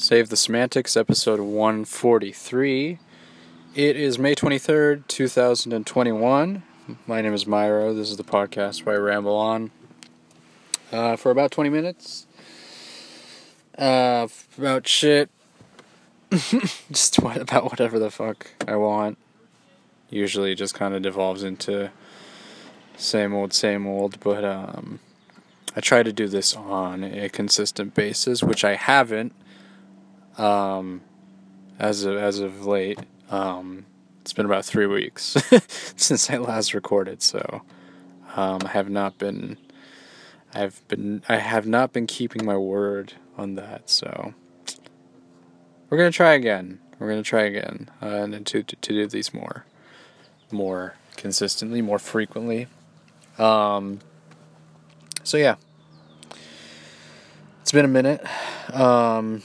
Save the Semantics, episode 143. It is May 23rd, 2021. My name is Myro. This is the podcast where I ramble on uh, for about 20 minutes uh, about shit. just what, about whatever the fuck I want. Usually just kind of devolves into same old, same old, but um, I try to do this on a consistent basis, which I haven't um, as of as of late. Um, it's been about three weeks since I last recorded, so um, I have not been. I've been. I have not been keeping my word on that. So we're gonna try again. We're gonna try again, uh, and to, to to do these more, more consistently, more frequently. Um. So yeah, it's been a minute. Um,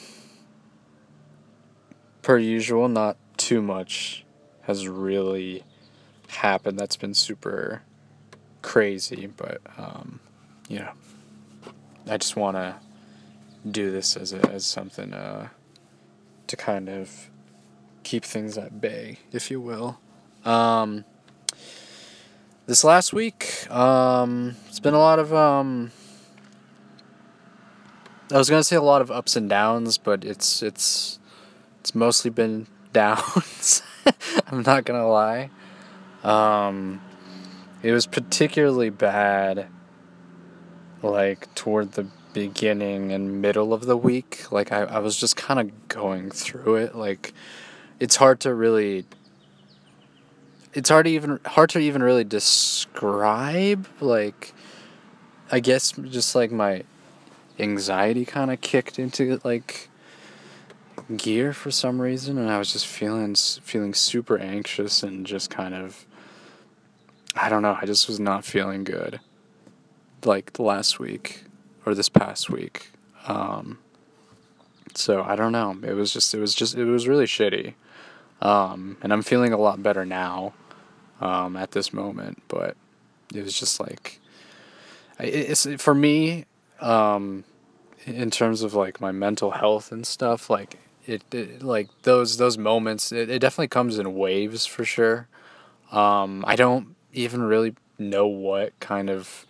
per usual, not too much has really happened that's been super crazy, but um, you know, I just want to do this as a, as something uh, to kind of keep things at bay, if you will. Um, this last week, um, it's been a lot of um, I was gonna say a lot of ups and downs, but it's it's it's mostly been downs. I'm not gonna lie. Um, it was particularly bad, like toward the beginning and middle of the week. Like I, I was just kind of going through it. Like it's hard to really. It's hard to even hard to even really describe. Like, I guess just like my anxiety kind of kicked into like gear for some reason and I was just feeling feeling super anxious and just kind of I don't know, I just was not feeling good like last week or this past week. Um, so I don't know. It was just it was just it was really shitty. Um, and I'm feeling a lot better now um, at this moment, but it was just like it's for me um, in terms of like my mental health and stuff like it, it like those those moments it, it definitely comes in waves for sure um, i don't even really know what kind of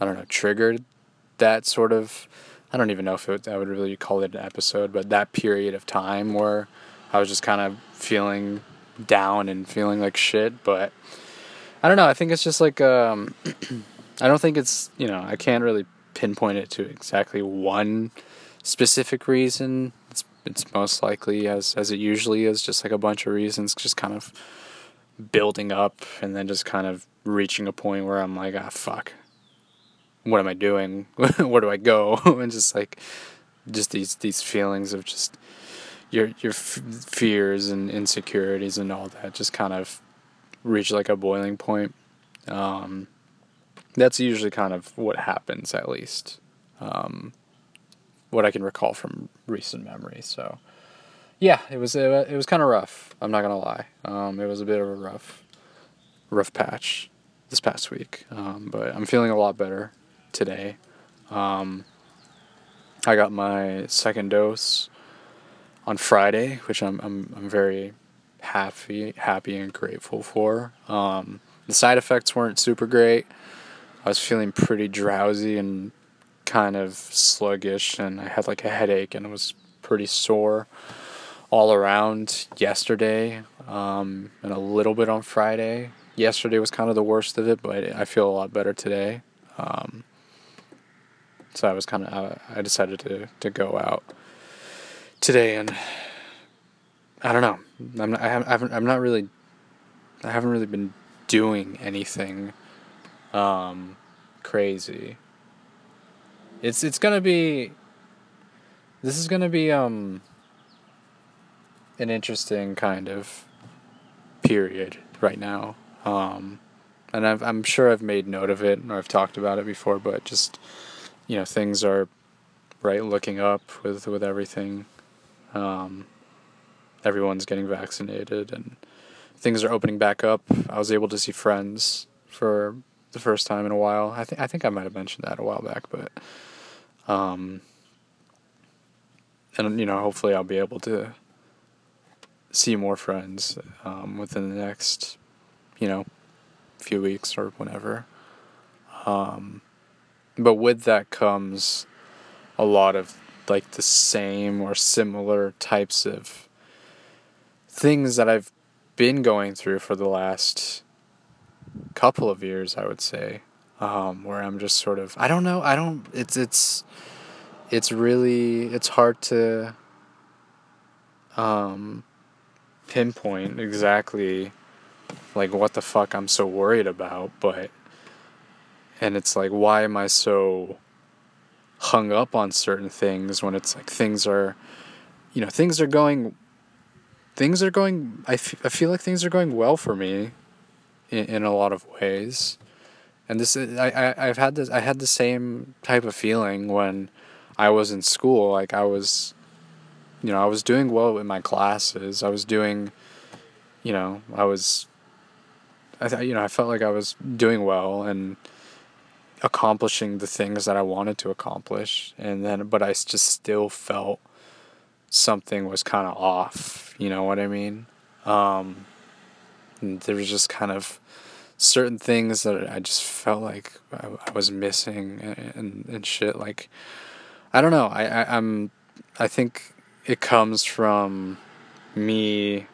i don't know triggered that sort of i don't even know if it, i would really call it an episode but that period of time where i was just kind of feeling down and feeling like shit but i don't know i think it's just like um, i don't think it's you know i can't really pinpoint it to exactly one specific reason. It's most likely as as it usually is, just like a bunch of reasons, just kind of building up and then just kind of reaching a point where I'm like, ah, fuck, what am I doing? where do I go? and just like, just these these feelings of just your your f- fears and insecurities and all that just kind of reach like a boiling point. Um, that's usually kind of what happens, at least. Um, what I can recall from recent memory. So, yeah, it was it, it was kind of rough. I'm not gonna lie. Um, it was a bit of a rough, rough patch this past week. Um, but I'm feeling a lot better today. Um, I got my second dose on Friday, which I'm I'm I'm very happy happy and grateful for. Um, the side effects weren't super great. I was feeling pretty drowsy and kind of sluggish, and I had like a headache and it was pretty sore all around yesterday um, and a little bit on Friday. Yesterday was kind of the worst of it, but I feel a lot better today. Um, so I was kind of I decided to to go out today, and I don't know. I'm not, I haven't I'm not really I haven't really been doing anything um, crazy. It's it's gonna be. This is gonna be um. An interesting kind of period right now, um, and I've, I'm sure I've made note of it or I've talked about it before, but just you know things are right looking up with with everything. Um, everyone's getting vaccinated and things are opening back up. I was able to see friends for the first time in a while. I think I think I might have mentioned that a while back, but um, and you know, hopefully, I'll be able to see more friends um, within the next, you know, few weeks or whenever. Um, but with that comes a lot of like the same or similar types of things that I've been going through for the last couple of years, I would say, um, where I'm just sort of I don't know I don't it's it's it's really it's hard to um, pinpoint exactly like what the fuck I'm so worried about, but and it's like why am I so hung up on certain things when it's like things are you know things are going things are going I, f- I feel like things are going well for me in, in a lot of ways and this is, I, I I've had this I had the same type of feeling when I was in school. Like I was you know I was doing well in my classes. I was doing you know I was I th- you know I felt like I was doing well and accomplishing the things that I wanted to accomplish. And then but I just still felt something was kind of off. You know what I mean? Um, there was just kind of certain things that I just felt like I, I was missing and, and, and shit like I don't know. I, I I'm I think it comes from me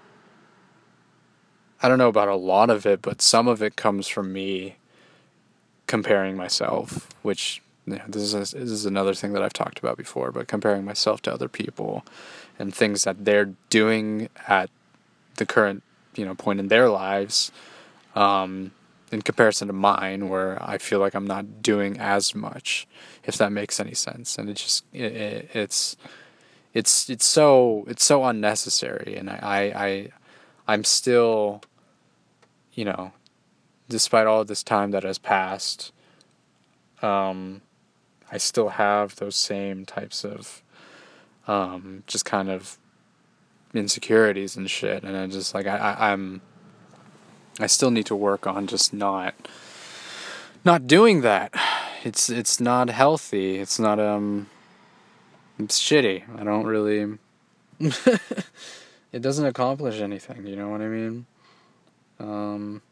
I don't know about a lot of it but some of it comes from me comparing myself, which this is this is another thing that I've talked about before, but comparing myself to other people and things that they're doing at the current you know point in their lives, um, in comparison to mine, where I feel like I'm not doing as much, if that makes any sense, and it just it, it, it's it's it's so it's so unnecessary, and I I, I I'm still you know despite all this time that has passed, um, I still have those same types of um, just kind of insecurities and shit. And I'm just like I, I I'm I still need to work on just not not doing that. It's it's not healthy. It's not um it's shitty. I don't really it doesn't accomplish anything, you know what I mean? Um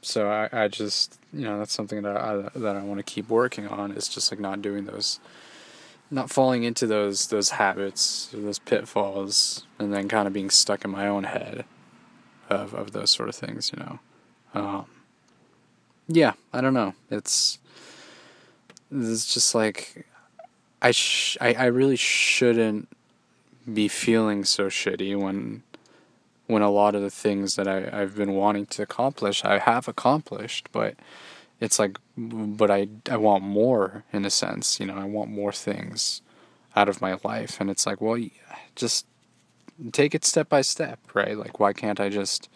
so I, I just you know that's something that I that I want to keep working on is just like not doing those not falling into those those habits those pitfalls and then kind of being stuck in my own head of of those sort of things you know um, yeah I don't know it's it's just like I sh- I, I really shouldn't be feeling so shitty when when a lot of the things that I, I've been wanting to accomplish, I have accomplished, but it's like, but I, I want more in a sense, you know, I want more things out of my life. And it's like, well, just take it step by step, right? Like, why can't I just,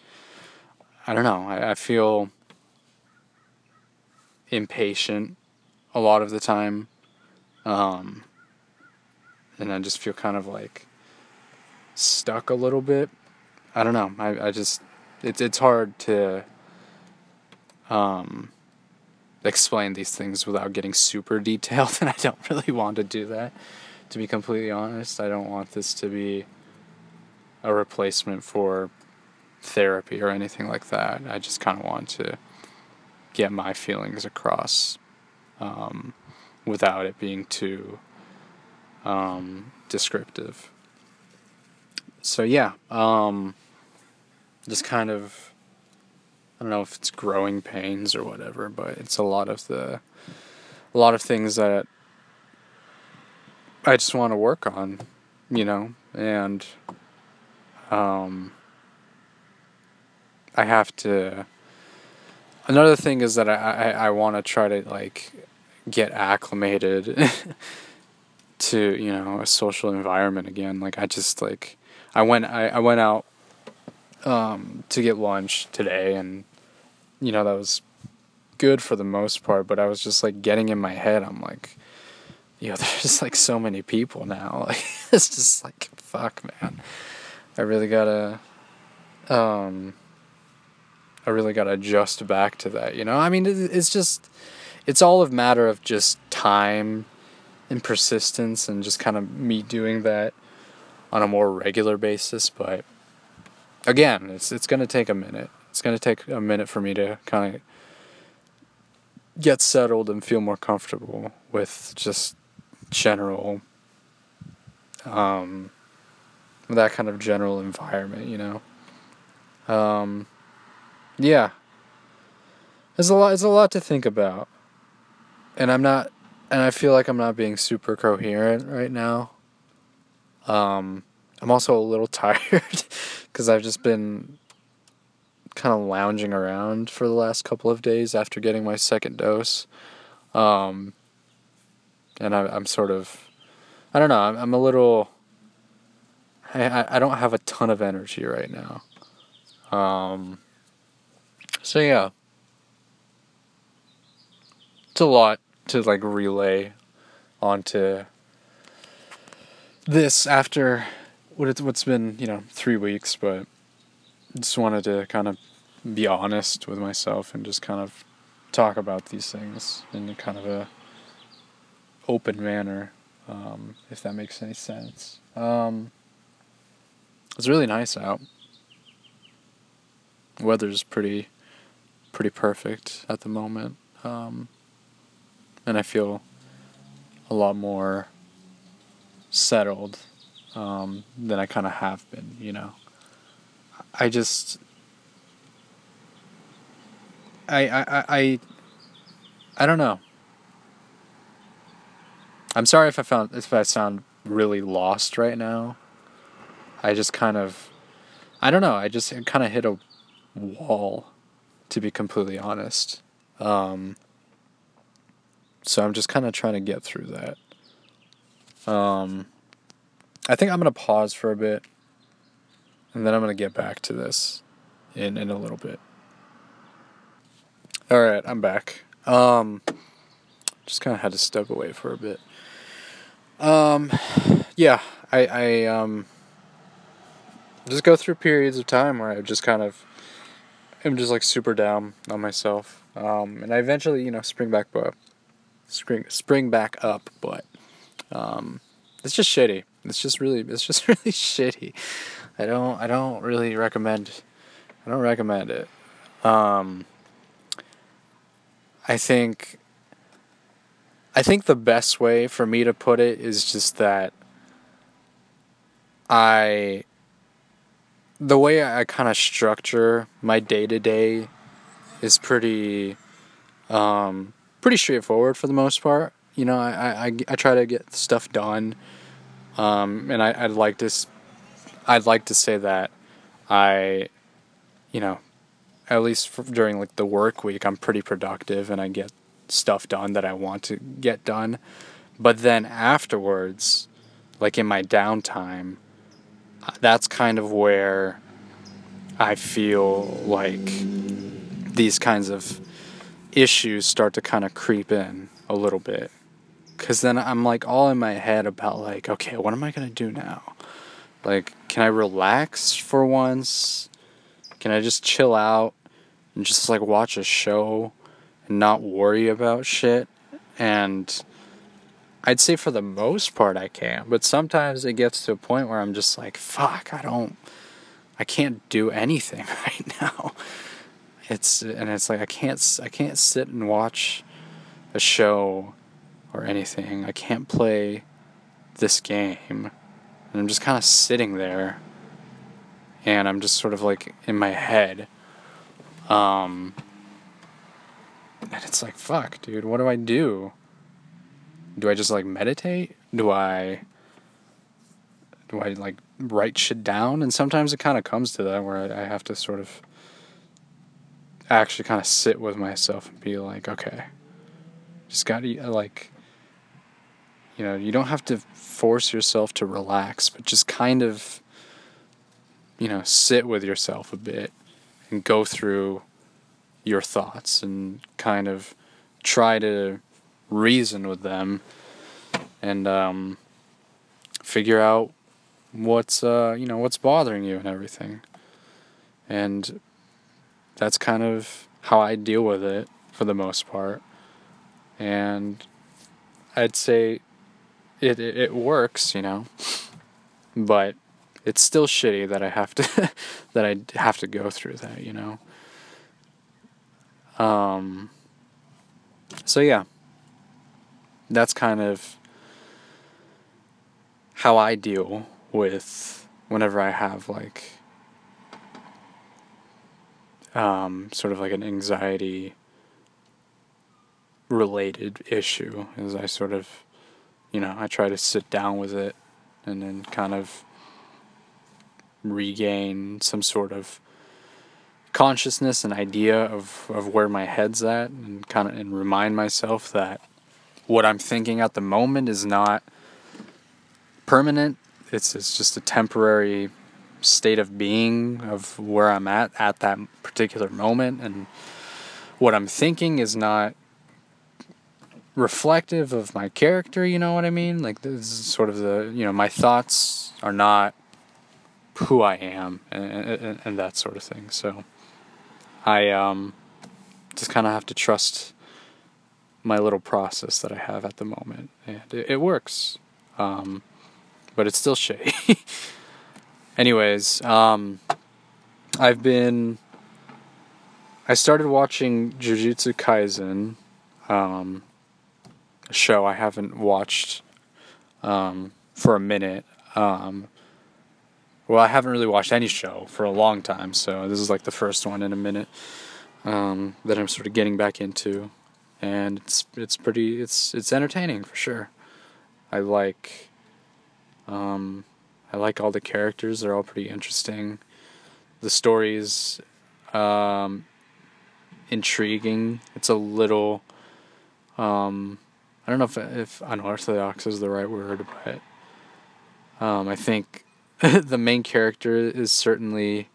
I don't know, I, I feel impatient a lot of the time. Um, and I just feel kind of like stuck a little bit I don't know. I, I just it's it's hard to um, explain these things without getting super detailed, and I don't really want to do that. To be completely honest, I don't want this to be a replacement for therapy or anything like that. I just kind of want to get my feelings across um, without it being too um, descriptive. So yeah, um, just kind of I don't know if it's growing pains or whatever, but it's a lot of the a lot of things that I just want to work on, you know, and um I have to another thing is that I I, I want to try to like get acclimated to, you know, a social environment again. Like I just like I went I, I went out um, to get lunch today, and you know that was good for the most part. But I was just like getting in my head. I'm like, yo, there's like so many people now. Like it's just like fuck, man. I really gotta, um, I really gotta adjust back to that. You know, I mean, it's just, it's all a matter of just time and persistence and just kind of me doing that on a more regular basis. But again, it's it's gonna take a minute. It's gonna take a minute for me to kind of get settled and feel more comfortable with just general um, that kind of general environment, you know. Um, yeah, there's a lot. There's a lot to think about, and I'm not, and I feel like I'm not being super coherent right now. Um, I'm also a little tired because I've just been kind of lounging around for the last couple of days after getting my second dose. Um, and I, I'm sort of, I don't know, I'm, I'm a little, I, I don't have a ton of energy right now. Um, so yeah, it's a lot to like relay onto this after what it's what's been you know three weeks, but just wanted to kind of be honest with myself and just kind of talk about these things in kind of a open manner, um, if that makes any sense. Um, it's really nice out. The weather's pretty, pretty perfect at the moment, um, and I feel a lot more settled um, than I kind of have been. You know, I just I, I, I, I don't know. I'm sorry if I found if I sound really lost right now. I just kind of, I don't know. I just kind of hit a wall, to be completely honest. Um, so I'm just kind of trying to get through that. Um, I think I'm gonna pause for a bit, and then I'm gonna get back to this in in a little bit. All right, I'm back. Um, just kind of had to step away for a bit. Um, yeah, I I um just go through periods of time where I just kind of am just like super down on myself. Um, and I eventually, you know, spring back up, spring spring back up, but um, it's just shitty. It's just really, it's just really shitty. I don't, I don't really recommend. I don't recommend it. Um, I think I think the best way for me to put it is just that I the way I kind of structure my day to day is pretty um, pretty straightforward for the most part. You know, I, I, I try to get stuff done, um, and I, I'd like to I'd like to say that I, you know, at least for, during like the work week, I'm pretty productive and I get stuff done that I want to get done. But then afterwards, like in my downtime, that's kind of where I feel like these kinds of issues start to kind of creep in a little bit. Cause then I'm like all in my head about like, okay, what am I gonna do now? Like, can I relax for once? Can I just chill out and just like watch a show and not worry about shit? And I'd say for the most part I can, but sometimes it gets to a point where I'm just like, fuck, I don't I can't do anything right now. It's and it's like I can't I can't sit and watch a show or anything. I can't play this game. And I'm just kind of sitting there and I'm just sort of like in my head. Um, and it's like, fuck, dude, what do I do? Do I just like meditate? Do I do I like write shit down? And sometimes it kind of comes to that where I, I have to sort of actually kind of sit with myself and be like, okay, just got to uh, like, you know, you don't have to force yourself to relax, but just kind of you know, sit with yourself a bit and go through your thoughts and kind of try to reason with them and um, figure out what's uh, you know what's bothering you and everything and that's kind of how I deal with it for the most part and I'd say it, it it works, you know. But it's still shitty that I have to that I have to go through that, you know. Um so yeah. That's kind of how I deal with whenever I have like um, sort of like an anxiety related issue is I sort of you know I try to sit down with it and then kind of regain some sort of consciousness and idea of, of where my head's at and kind of and remind myself that what I'm thinking at the moment is not permanent. It's it's just a temporary state of being of where I'm at at that particular moment and what I'm thinking is not reflective of my character, you know what I mean? Like this is sort of the, you know, my thoughts are not who I am and, and, and that sort of thing. So I um just kind of have to trust my little process that I have at the moment, and it, it works. Um, but it's still shitty. Anyways, um, I've been. I started watching Jujutsu Kaisen, um, a show I haven't watched um, for a minute. Um, well, I haven't really watched any show for a long time, so this is like the first one in a minute um, that I'm sort of getting back into and it's it's pretty it's it's entertaining for sure. I like um, I like all the characters; they're all pretty interesting. The story's um, intriguing. It's a little um, I don't know if if unorthodox is the right word, but um, I think the main character is certainly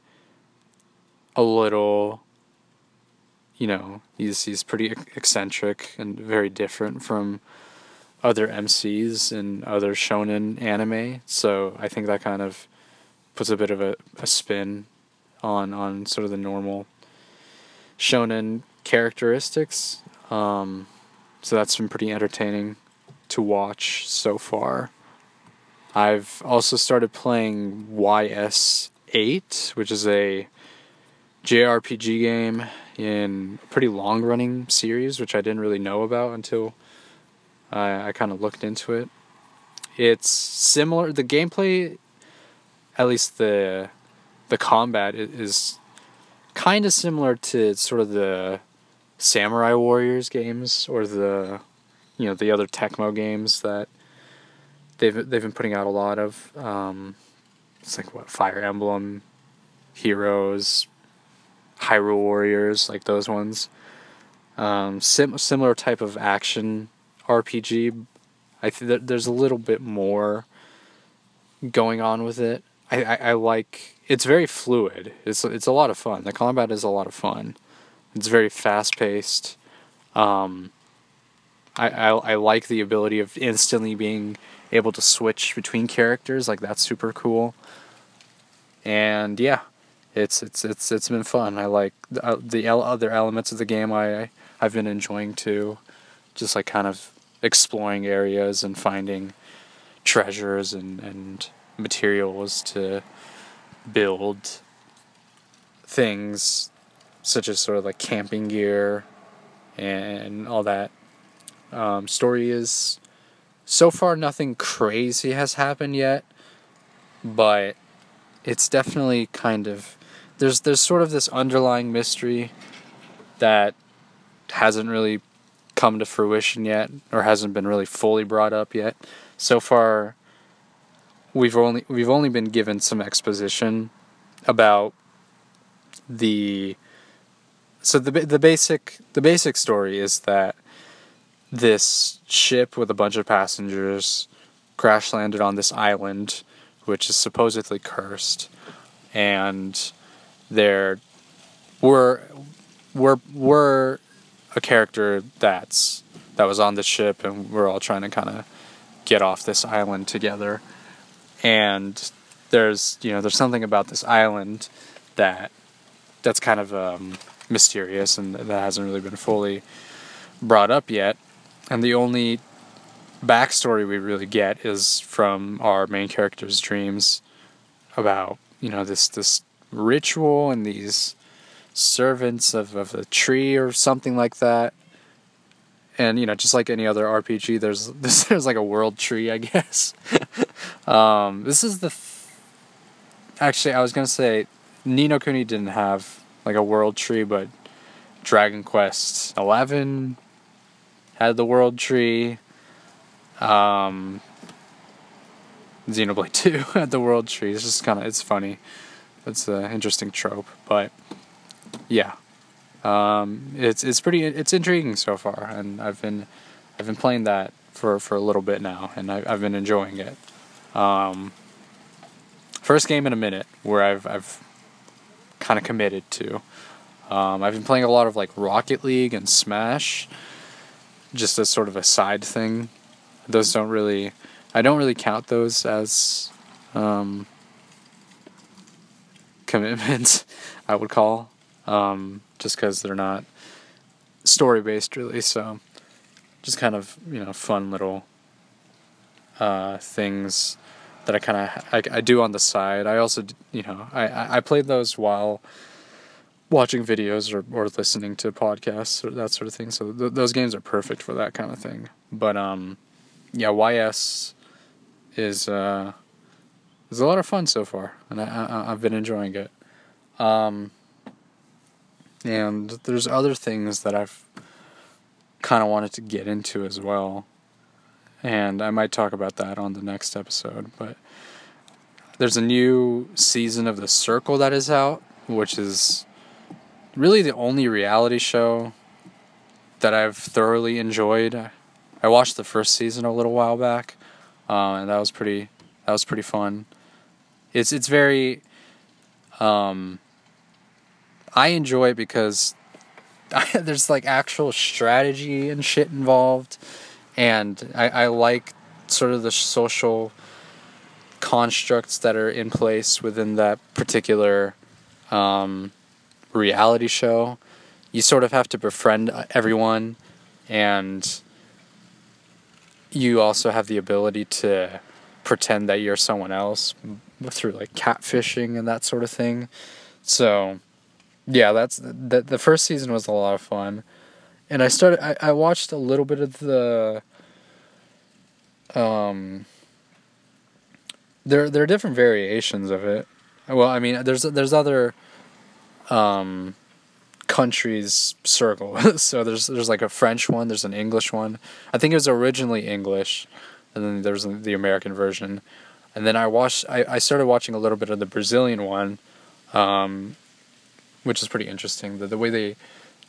a little you know, he's he's pretty eccentric and very different from other MCs and other shonen anime. So I think that kind of puts a bit of a, a spin on on sort of the normal shonen characteristics. Um, so that's been pretty entertaining to watch so far. I've also started playing YS8, which is a JRPG game in a pretty long running series, which I didn't really know about until I, I kind of looked into it. It's similar. The gameplay, at least the the combat, is kind of similar to sort of the Samurai Warriors games or the you know the other Tecmo games that they've they've been putting out a lot of. Um, it's like what Fire Emblem, Heroes, Hyrule Warriors, like those ones. Um, sim- similar type of action RPG. I think there's a little bit more going on with it. I, I, I, like it's very fluid. It's it's a lot of fun. The combat is a lot of fun. It's very fast paced. Um, I, I I like the ability of instantly being able to switch between characters. Like that's super cool. And yeah, it's it's it's it's been fun. I like the, uh, the other elements of the game. I I've been enjoying too, just like kind of exploring areas and finding treasures and and materials to build things such as sort of like camping gear and all that. Um, story is so far nothing crazy has happened yet, but it's definitely kind of there's there's sort of this underlying mystery that hasn't really come to fruition yet or hasn't been really fully brought up yet. So far we've only we've only been given some exposition about the so the the basic the basic story is that this ship with a bunch of passengers crash landed on this island which is supposedly cursed and there were were were a character that's that was on the ship and we're all trying to kind of get off this island together. And there's you know there's something about this island that that's kind of um, mysterious and that hasn't really been fully brought up yet. And the only backstory we really get is from our main character's dreams about you know this this ritual and these servants of, of a tree or something like that and you know just like any other rpg there's this there's like a world tree i guess um, this is the actually i was gonna say ni no kuni didn't have like a world tree but dragon quest 11 had the world tree um, Xenoblade 2 had the world tree. It's just kind of, it's funny. It's an interesting trope, but yeah. Um, it's it's pretty it's intriguing so far, and I've been I've been playing that for, for a little bit now, and I, I've been enjoying it. Um, first game in a minute where I've I've kind of committed to. Um, I've been playing a lot of like Rocket League and Smash, just as sort of a side thing. Those don't really, I don't really count those as um, commitments. I would call, um, just because they're not story based really. So, just kind of you know fun little uh, things that I kind of I, I do on the side. I also you know I I played those while watching videos or, or listening to podcasts or that sort of thing. So th- those games are perfect for that kind of thing. But um, yeah, YS is uh, is a lot of fun so far, and I, I I've been enjoying it. Um, and there's other things that I've kind of wanted to get into as well, and I might talk about that on the next episode. But there's a new season of The Circle that is out, which is really the only reality show that I've thoroughly enjoyed. I watched the first season a little while back, uh, and that was pretty that was pretty fun. It's it's very um, I enjoy it because I, there's like actual strategy and shit involved, and I, I like sort of the social constructs that are in place within that particular um, reality show. You sort of have to befriend everyone, and you also have the ability to pretend that you're someone else through like catfishing and that sort of thing. So, yeah, that's the the first season was a lot of fun, and I started. I, I watched a little bit of the. Um. There there are different variations of it. Well, I mean, there's there's other. Um, countries circle. so there's there's like a French one, there's an English one. I think it was originally English, and then there's the American version. And then I watched I, I started watching a little bit of the Brazilian one, um, which is pretty interesting. The the way they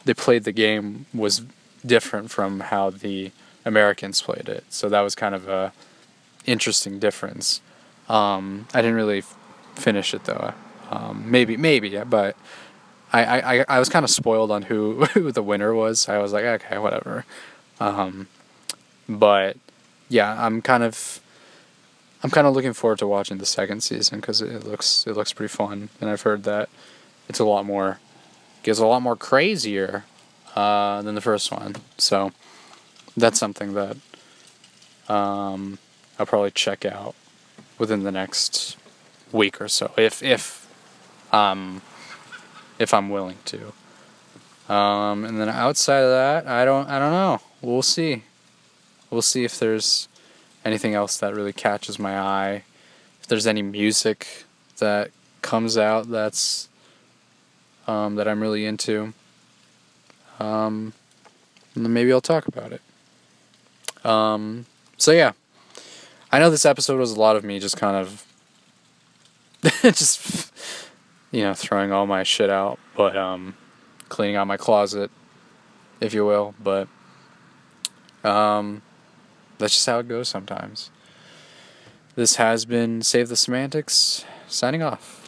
they played the game was different from how the Americans played it. So that was kind of a interesting difference. Um, I didn't really f- finish it though. Um, maybe maybe, but I, I, I was kind of spoiled on who, who the winner was. I was like, okay, whatever. Um, but yeah, I'm kind of I'm kind of looking forward to watching the second season because it looks it looks pretty fun, and I've heard that it's a lot more gets a lot more crazier uh, than the first one. So that's something that um, I'll probably check out within the next week or so, if if um, if I'm willing to. Um, and then outside of that, I don't I don't know. We'll see. We'll see if there's anything else that really catches my eye. If there's any music that comes out that's um, that I'm really into. Um, maybe I'll talk about it. Um, so yeah, I know this episode was a lot of me just kind of just you know, throwing all my shit out, but um, cleaning out my closet, if you will. But um, that's just how it goes sometimes. This has been Save the Semantics, signing off.